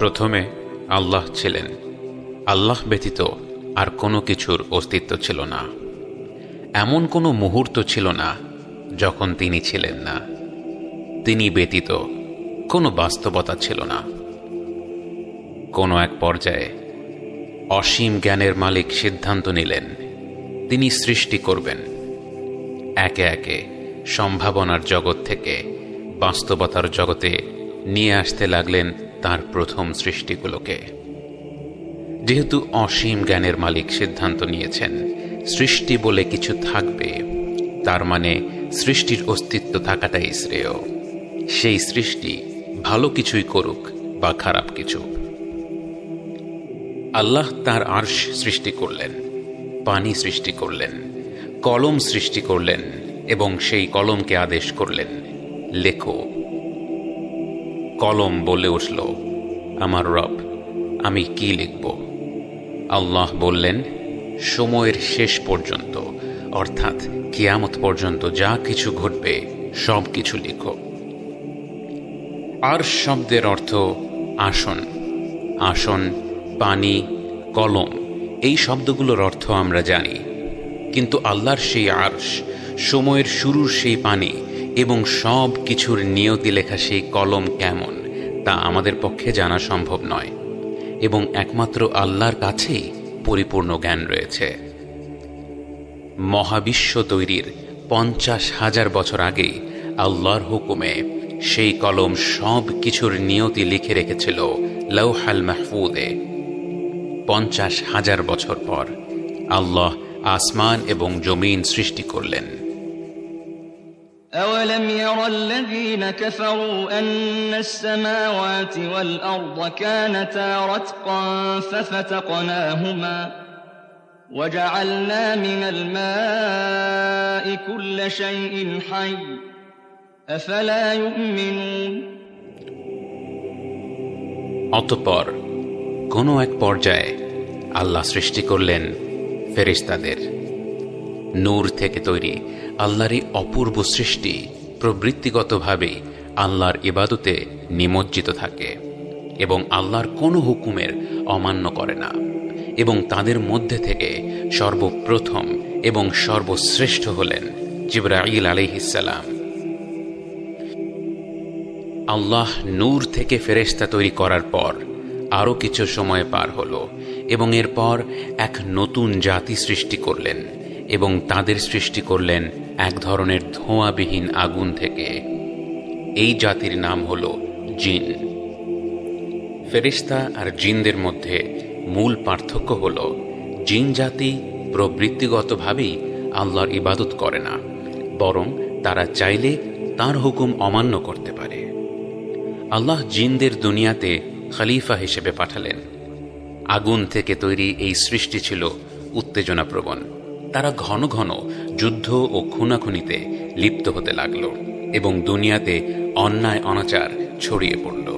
প্রথমে আল্লাহ ছিলেন। আল্লাহ ব্যতীত আর কোনো কিছুর অস্তিত্ব ছিল না। এমন কোনো মুহূর্ত ছিল না যখন তিনি ছিলেন না। তিনি ব্যতীত কোনো বাস্তবতা ছিল না। কোনো এক পর্যায়ে অসীম জ্ঞানের মালিক সিদ্ধান্ত নিলেন, তিনি সৃষ্টি করবেন। একে একে সম্ভাবনার জগৎ থেকে বাস্তবতার জগতে নিয়ে আসতে লাগলেন তার প্রথম সৃষ্টিগুলোকে। যেহেতু অসীম জ্ঞানের মালিক সিদ্ধান্ত নিয়েছেন, সৃষ্টি বলে কিছু থাকবে, তার মানে সৃষ্টির অস্তিত্ব থাকাটাই শ্রেয়। সেই সৃষ্টি ভালো কিছুই করুক বা খারাপ কিছু। আল্লাহ তার আর্শ সৃষ্টি করলেন, পানি সৃষ্টি করলেন, কলম সৃষ্টি করলেন এবং সেই কলমকে আদেশ করলেন, লেখো কলম বলে উঠল, আমার রব, আমি কি লিখব? আল্লাহ বললেন, সময়ের শেষ পর্যন্ত, অর্থাৎ কিয়ামত পর্যন্ত যা কিছু ঘটবে, সব কিছু লিখো। আর শব্দের অর্থ আসন। আসন, পানি, কলম, এই শব্দগুলোর অর্থ আমরা জানি। কিন্তু আল্লাহর সেই আর্শ, সময়ের শুরুর সেই পানি এবং সব কিছুর নিয়তি লেখা সেই কলম কেমন, তা আমাদের পক্ষে জানা সম্ভব নয়। এবং একমাত্র আল্লাহর কাছেই পরিপূর্ণ জ্ঞান রয়েছে। মহাবিশ্ব তৈরির পঞ্চাশ হাজার বছর আগে আল্লাহর হুকুমে সেই কলম সব কিছুর নিয়তি লিখে রেখেছিল লৌহাল মাহফুদে। পঞ্চাশ হাজার বছর পর আল্লাহ আসমান এবং জমিন সৃষ্টি করলেন। أولم ير الذين كفروا أن السماوات والأرض كانتا رتقا ففتقناهما وجعلنا من الماء كل شيء حي أفلا يؤمنون অতপর কোনো এক পর্যায়ে আল্লাহ সৃষ্টি করলেন ফেরিস্তাদের নূর থেকে তৈরি আল্লাহর এই অপূর্ব সৃষ্টি প্রবৃত্তিগতভাবেই আল্লাহর ইবাদতে নিমজ্জিত থাকে এবং আল্লাহর কোনো হুকুমের অমান্য করে না এবং তাদের মধ্যে থেকে সর্বপ্রথম এবং সর্বশ্রেষ্ঠ হলেন জিব্রাইল আলিহিসাল্লাম আল্লাহ নূর থেকে ফেরেস্তা তৈরি করার পর আরও কিছু সময় পার হল এবং এরপর এক নতুন জাতি সৃষ্টি করলেন এবং তাদের সৃষ্টি করলেন এক ধরনের ধোঁয়াবিহীন আগুন থেকে। এই জাতির নাম হল জিন। ফেরিস্তা আর জিনদের মধ্যে মূল পার্থক্য হল, জিন জাতি প্রবৃত্তিগতভাবেই আল্লাহর ইবাদত করে না, বরং তারা চাইলে তার হুকুম অমান্য করতে পারে। আল্লাহ জিনদের দুনিয়াতে খালিফা হিসেবে পাঠালেন। আগুন থেকে তৈরি এই সৃষ্টি ছিল উত্তেজনাপ্রবণ। তারা ঘন ঘন যুদ্ধ ও খুনাখুনিতে লিপ্ত হতে লাগল এবং দুনিয়াতে অন্যায় অনাচার ছড়িয়ে পড়ল।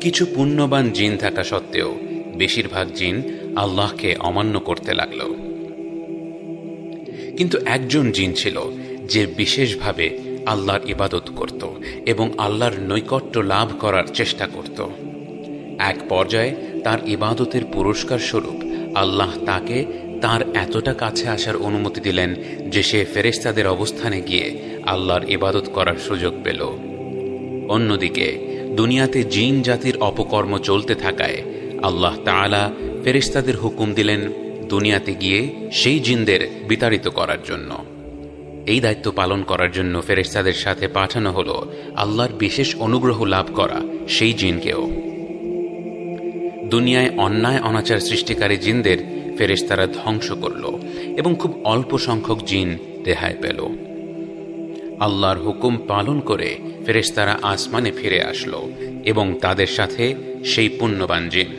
কিছু পুণ্যবান জিন থাকা সত্ত্বেও বেশিরভাগ জিন আল্লাহকে অমান্য করতে লাগল। কিন্তু একজন জিন ছিল যে বিশেষভাবে আল্লাহর ইবাদত করত এবং আল্লাহর নৈকট্য লাভ করার চেষ্টা করত। এক পর্যায়ে তার ইবাদতের পুরস্কার স্বরূপ আল্লাহ তাকে তার এতটা কাছে আসার অনুমতি দিলেন যে সে ফেরেস্তাদের অবস্থানে গিয়ে আল্লাহর ইবাদত করার সুযোগ পেল। অন্যদিকে, দুনিয়াতে জিন জাতির অপকর্ম চলতে থাকায় আল্লাহ তালা ফেরিস্তাদের হুকুম দিলেন দুনিয়াতে গিয়ে সেই জিনদের বিতাড়িত করার জন্য। এই দায়িত্ব পালন করার জন্য ফেরেস্তাদের সাথে পাঠানো হল আল্লাহর বিশেষ অনুগ্রহ লাভ করা সেই জিনকেও। দুনিয়ায় অন্যায় অনাচার সৃষ্টিকারী জিনদের ফেরেস্তারা ধ্বংস করল এবং খুব অল্প সংখ্যক জিন রেহাই পেল আল্লাহর হুকুম পালন করে ফেরেস্তারা আসমানে ফিরে আসলো এবং তাদের সাথে সেই পুণ্যবান জিন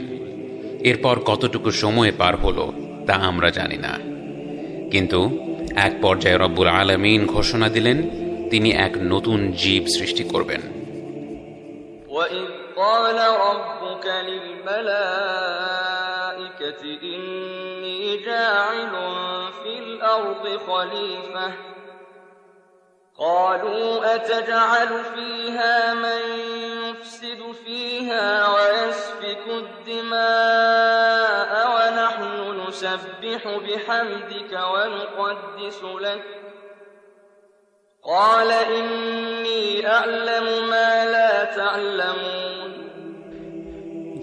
এরপর কতটুকু সময় পার হলো তা আমরা জানি না কিন্তু এক পর্যায়ে রব্বুল আলমিন ঘোষণা দিলেন তিনি এক নতুন জীব সৃষ্টি করবেন وإذ قال ربك للملائكة إني جاعل في الأرض خليفة قالوا أتجعل فيها من يفسد فيها ويسفك الدماء ونحن نسبح بحمدك ونقدس لك قال إني أعلم ما لا تعلمون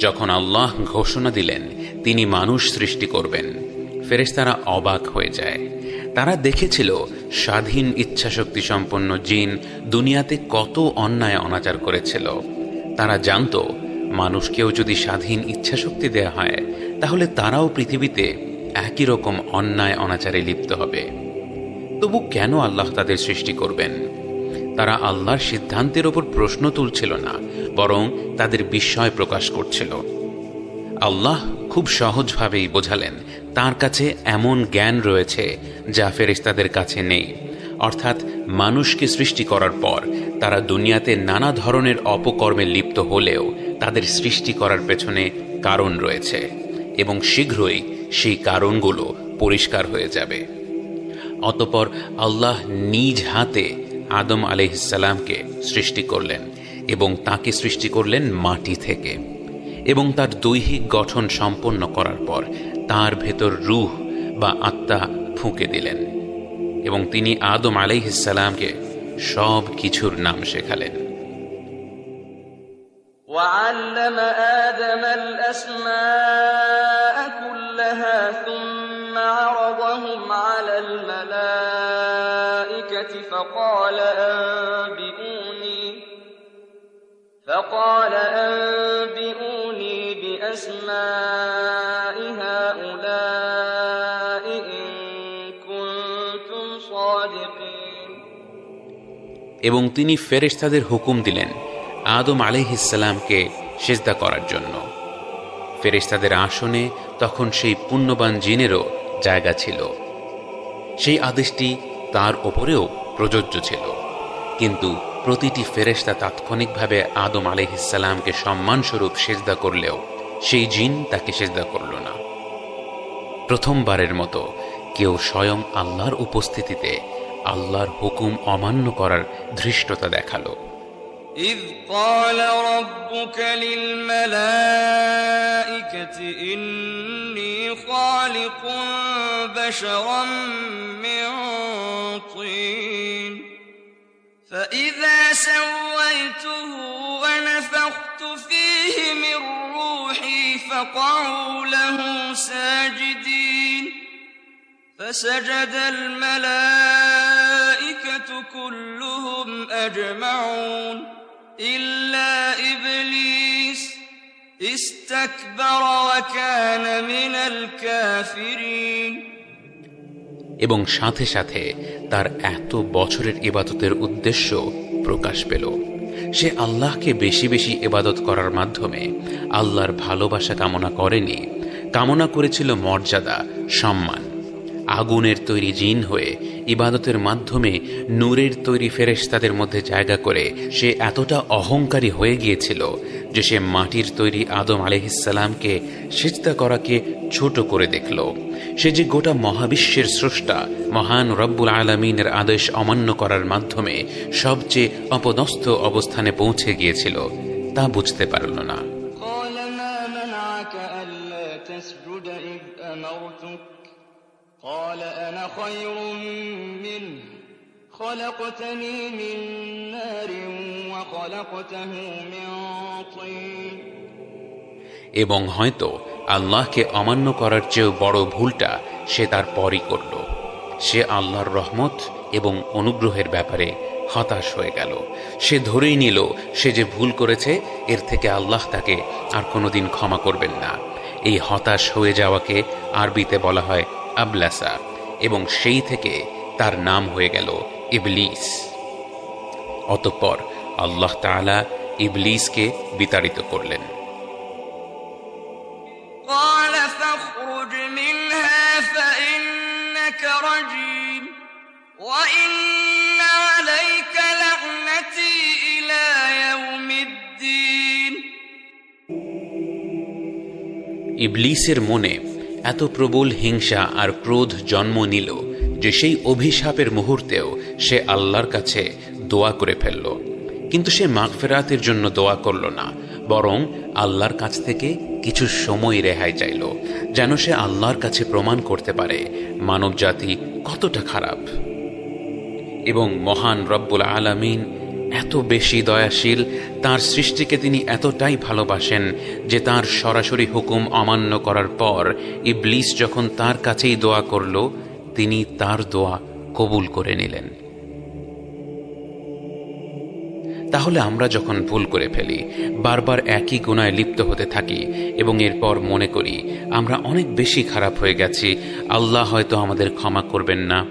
যখন আল্লাহ ঘোষণা দিলেন তিনি মানুষ সৃষ্টি করবেন ফেরেশতারা অবাক হয়ে যায়। তারা দেখেছিল স্বাধীন ইচ্ছাশক্তি সম্পন্ন জিন দুনিয়াতে কত অন্যায় অনাচার করেছিল। তারা জানত, মানুষকেও যদি স্বাধীন ইচ্ছাশক্তি দেয়া হয়, তাহলে তারাও পৃথিবীতে একই রকম অন্যায় অনাচারে লিপ্ত হবে। তবু কেন আল্লাহ তাদের সৃষ্টি করবেন? তারা আল্লাহর সিদ্ধান্তের ওপর প্রশ্ন তুলছিল না, বরং তাদের বিস্ময় প্রকাশ করছিল। আল্লাহ খুব সহজভাবেই বোঝালেন তার কাছে এমন জ্ঞান রয়েছে যা ফেরেশতাদের কাছে নেই। অর্থাৎ মানুষকে সৃষ্টি করার পর তারা দুনিয়াতে নানা ধরনের অপকর্মে লিপ্ত হলেও তাদের সৃষ্টি করার পেছনে কারণ রয়েছে এবং শীঘ্রই সেই কারণগুলো পরিষ্কার হয়ে যাবে। অতপর আল্লাহ নিজ হাতে আদম আলহিসাল্লামকে সৃষ্টি করলেন এবং তাকে সৃষ্টি করলেন মাটি থেকে এবং তার দৈহিক গঠন সম্পন্ন করার পর তার ভেতর রুহ বা আত্মা ফুঁকে দিলেন এবং তিনি আদম আলাইহিসাল্লামকে সব কিছুর নাম শেখালেন وعلم آدم الأسماء كلها ثم عرضهم على الملائكة فقال أنبئوني فقال أنبئوني بأسماء এবং তিনি ফেরেশতাদের হুকুম দিলেন আদম আলাইহিসাল্লামকে সেজদা করার জন্য। ফেরেশতাদের আসনে তখন সেই পুণ্যবান জিনেরও জায়গা ছিল। সেই আদেশটি তার ওপরেও প্রযোজ্য ছিল। কিন্তু প্রতিটি ফেরেশতা তাৎক্ষণিকভাবে আদম আলাইহিসাল্লামকে সম্মানস্বরূপ সেজদা করলেও সেই জিন তাকে সেজদা করল না। প্রথমবারের মতো কেউ স্বয়ং আল্লাহর উপস্থিতিতে আল্লাহর হুকুম অমান্য করার ধৃষ্টতা দেখালো إذ قال ربك للملائكة إني خالق بشرا من طين فإذا سويته ونفخت فيه من روحي فقعوا له ساجدين فسجد الملائكة كلهم أجمعون إلا إبليس استكبر وكان من الكافرين এবং সাথে সাথে তার এত বছরের ইবাদতের উদ্দেশ্য প্রকাশ পেল সে আল্লাহকে বেশি বেশি ইবাদত করার মাধ্যমে আল্লাহর ভালোবাসা কামনা করেনি কামনা করেছিল মর্যাদা সম্মান আগুনের তৈরি জিন হয়ে ইবাদতের মাধ্যমে নূরের তৈরি ফেরেশতাদের মধ্যে জায়গা করে সে এতটা অহংকারী হয়ে গিয়েছিল যে সে মাটির তৈরি আদম আলহিসাল্লামকে সেজদা করাকে ছোট করে দেখল। সে যে গোটা মহাবিশ্বের স্রষ্টা, মহান রব্বুল আলমিনের আদেশ অমান্য করার মাধ্যমে সবচেয়ে অপদস্থ অবস্থানে পৌঁছে গিয়েছিল, তা বুঝতে পারল না। قال أنا خير منه خلقتني من نار وخلقته من طين এবং হয়তো আল্লাহকে অমান্য করার চেয়েও বড় ভুলটা সে তার পরই করল সে আল্লাহর রহমত এবং অনুগ্রহের ব্যাপারে হতাশ হয়ে গেল সে ধরেই নিল সে যে ভুল করেছে এর থেকে আল্লাহ তাকে আর কোনোদিন ক্ষমা করবেন না এই হতাশ হয়ে যাওয়াকে আরবিতে বলা হয় আবলাসা এবং সেই থেকে তার নাম হয়ে গেল ইবলিস। অতঃপর আল্লাহ তালা ইবলিসকে বিতাড়িত করলেন। ইবলিসের মনে এত প্রবল হিংসা আর ক্রোধ জন্ম নিল যে সেই অভিশাপের মুহূর্তেও সে আল্লাহর কাছে দোয়া করে ফেলল। কিন্তু সে মাগফেরাতের জন্য দোয়া করল না, বরং আল্লাহর কাছ থেকে কিছু সময় রেহাই চাইল, যেন সে আল্লাহর কাছে প্রমাণ করতে পারে মানব জাতি কতটা খারাপ। এবং মহান রব্বুল আলামিন এত বেশি দয়াশীল, তার সৃষ্টিকে তিনি এতটাই ভালোবাসেন যে তার সরাসরি হুকুম অমান্য করার পর ইবলিস যখন তার কাছেই দোয়া করল, তিনি তার দোয়া কবুল করে নিলেন। তাহলে আমরা যখন ভুল করে ফেলি, বারবার একই গুণায় লিপ্ত হতে থাকি এবং এরপর মনে করি, আমরা অনেক বেশি খারাপ হয়ে গেছি, আল্লাহ হয়তো আমাদের ক্ষমা করবেন না।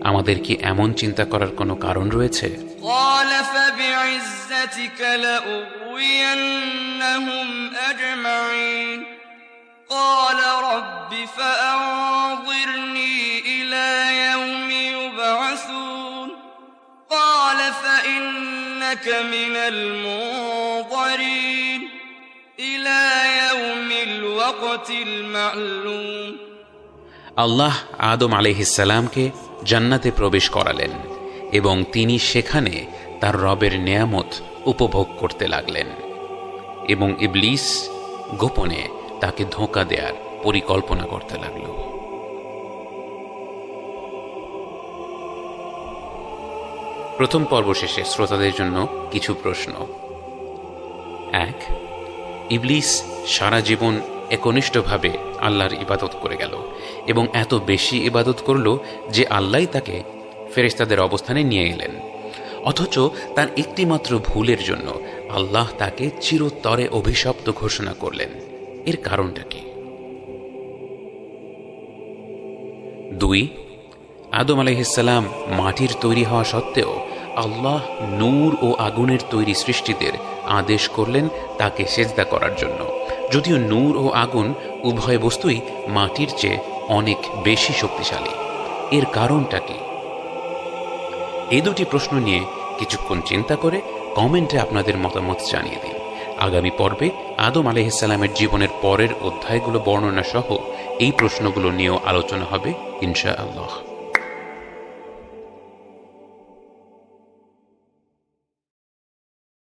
আমাদের কি এমন চিন্তা করার কোনো কারণ রয়েছে? قال فبعزتك لأغوينهم أجمعين قال رب فأنظرني إلى يوم يبعثون قال فإنك من المنظرين إلى يوم الوقت المعلوم আল্লাহ আদম আলিহিসাল্লামকে জান্নাতে প্রবেশ করালেন এবং তিনি সেখানে তার রবের নেয়ামত উপভোগ করতে লাগলেন। এবং ইবলিস গোপনে তাকে ধোঁকা দেওয়ার পরিকল্পনা করতে লাগল। প্রথম পর্ব শেষে শ্রোতাদের জন্য কিছু প্রশ্ন। এক, ইবলিস সারা জীবন একনিষ্ঠভাবে আল্লাহর ইবাদত করে গেল এবং এত বেশি ইবাদত করল যে আল্লাহ তাকে ফেরেস্তাদের অবস্থানে নিয়ে এলেন। অথচ তার একটিমাত্র ভুলের জন্য আল্লাহ তাকে চিরতরে অভিশপ্ত ঘোষণা করলেন। এর কারণটা কি? দুই, আদম আলহিসাল্লাম মাটির তৈরি হওয়া সত্ত্বেও আল্লাহ নূর ও আগুনের তৈরি সৃষ্টিদের আদেশ করলেন তাকে সেজদা করার জন্য। যদিও নূর ও আগুন উভয় বস্তুই মাটির চেয়ে অনেক বেশি শক্তিশালী। এর কারণটা কি? এই দুটি প্রশ্ন নিয়ে কিছুক্ষণ চিন্তা করে কমেন্টে আপনাদের মতামত জানিয়ে দিন। আগামী পর্বে আদম আলহিসাল্লামের জীবনের পরের অধ্যায়গুলো বর্ণনা সহ এই প্রশ্নগুলো নিয়েও আলোচনা হবে ইনশা আল্লাহ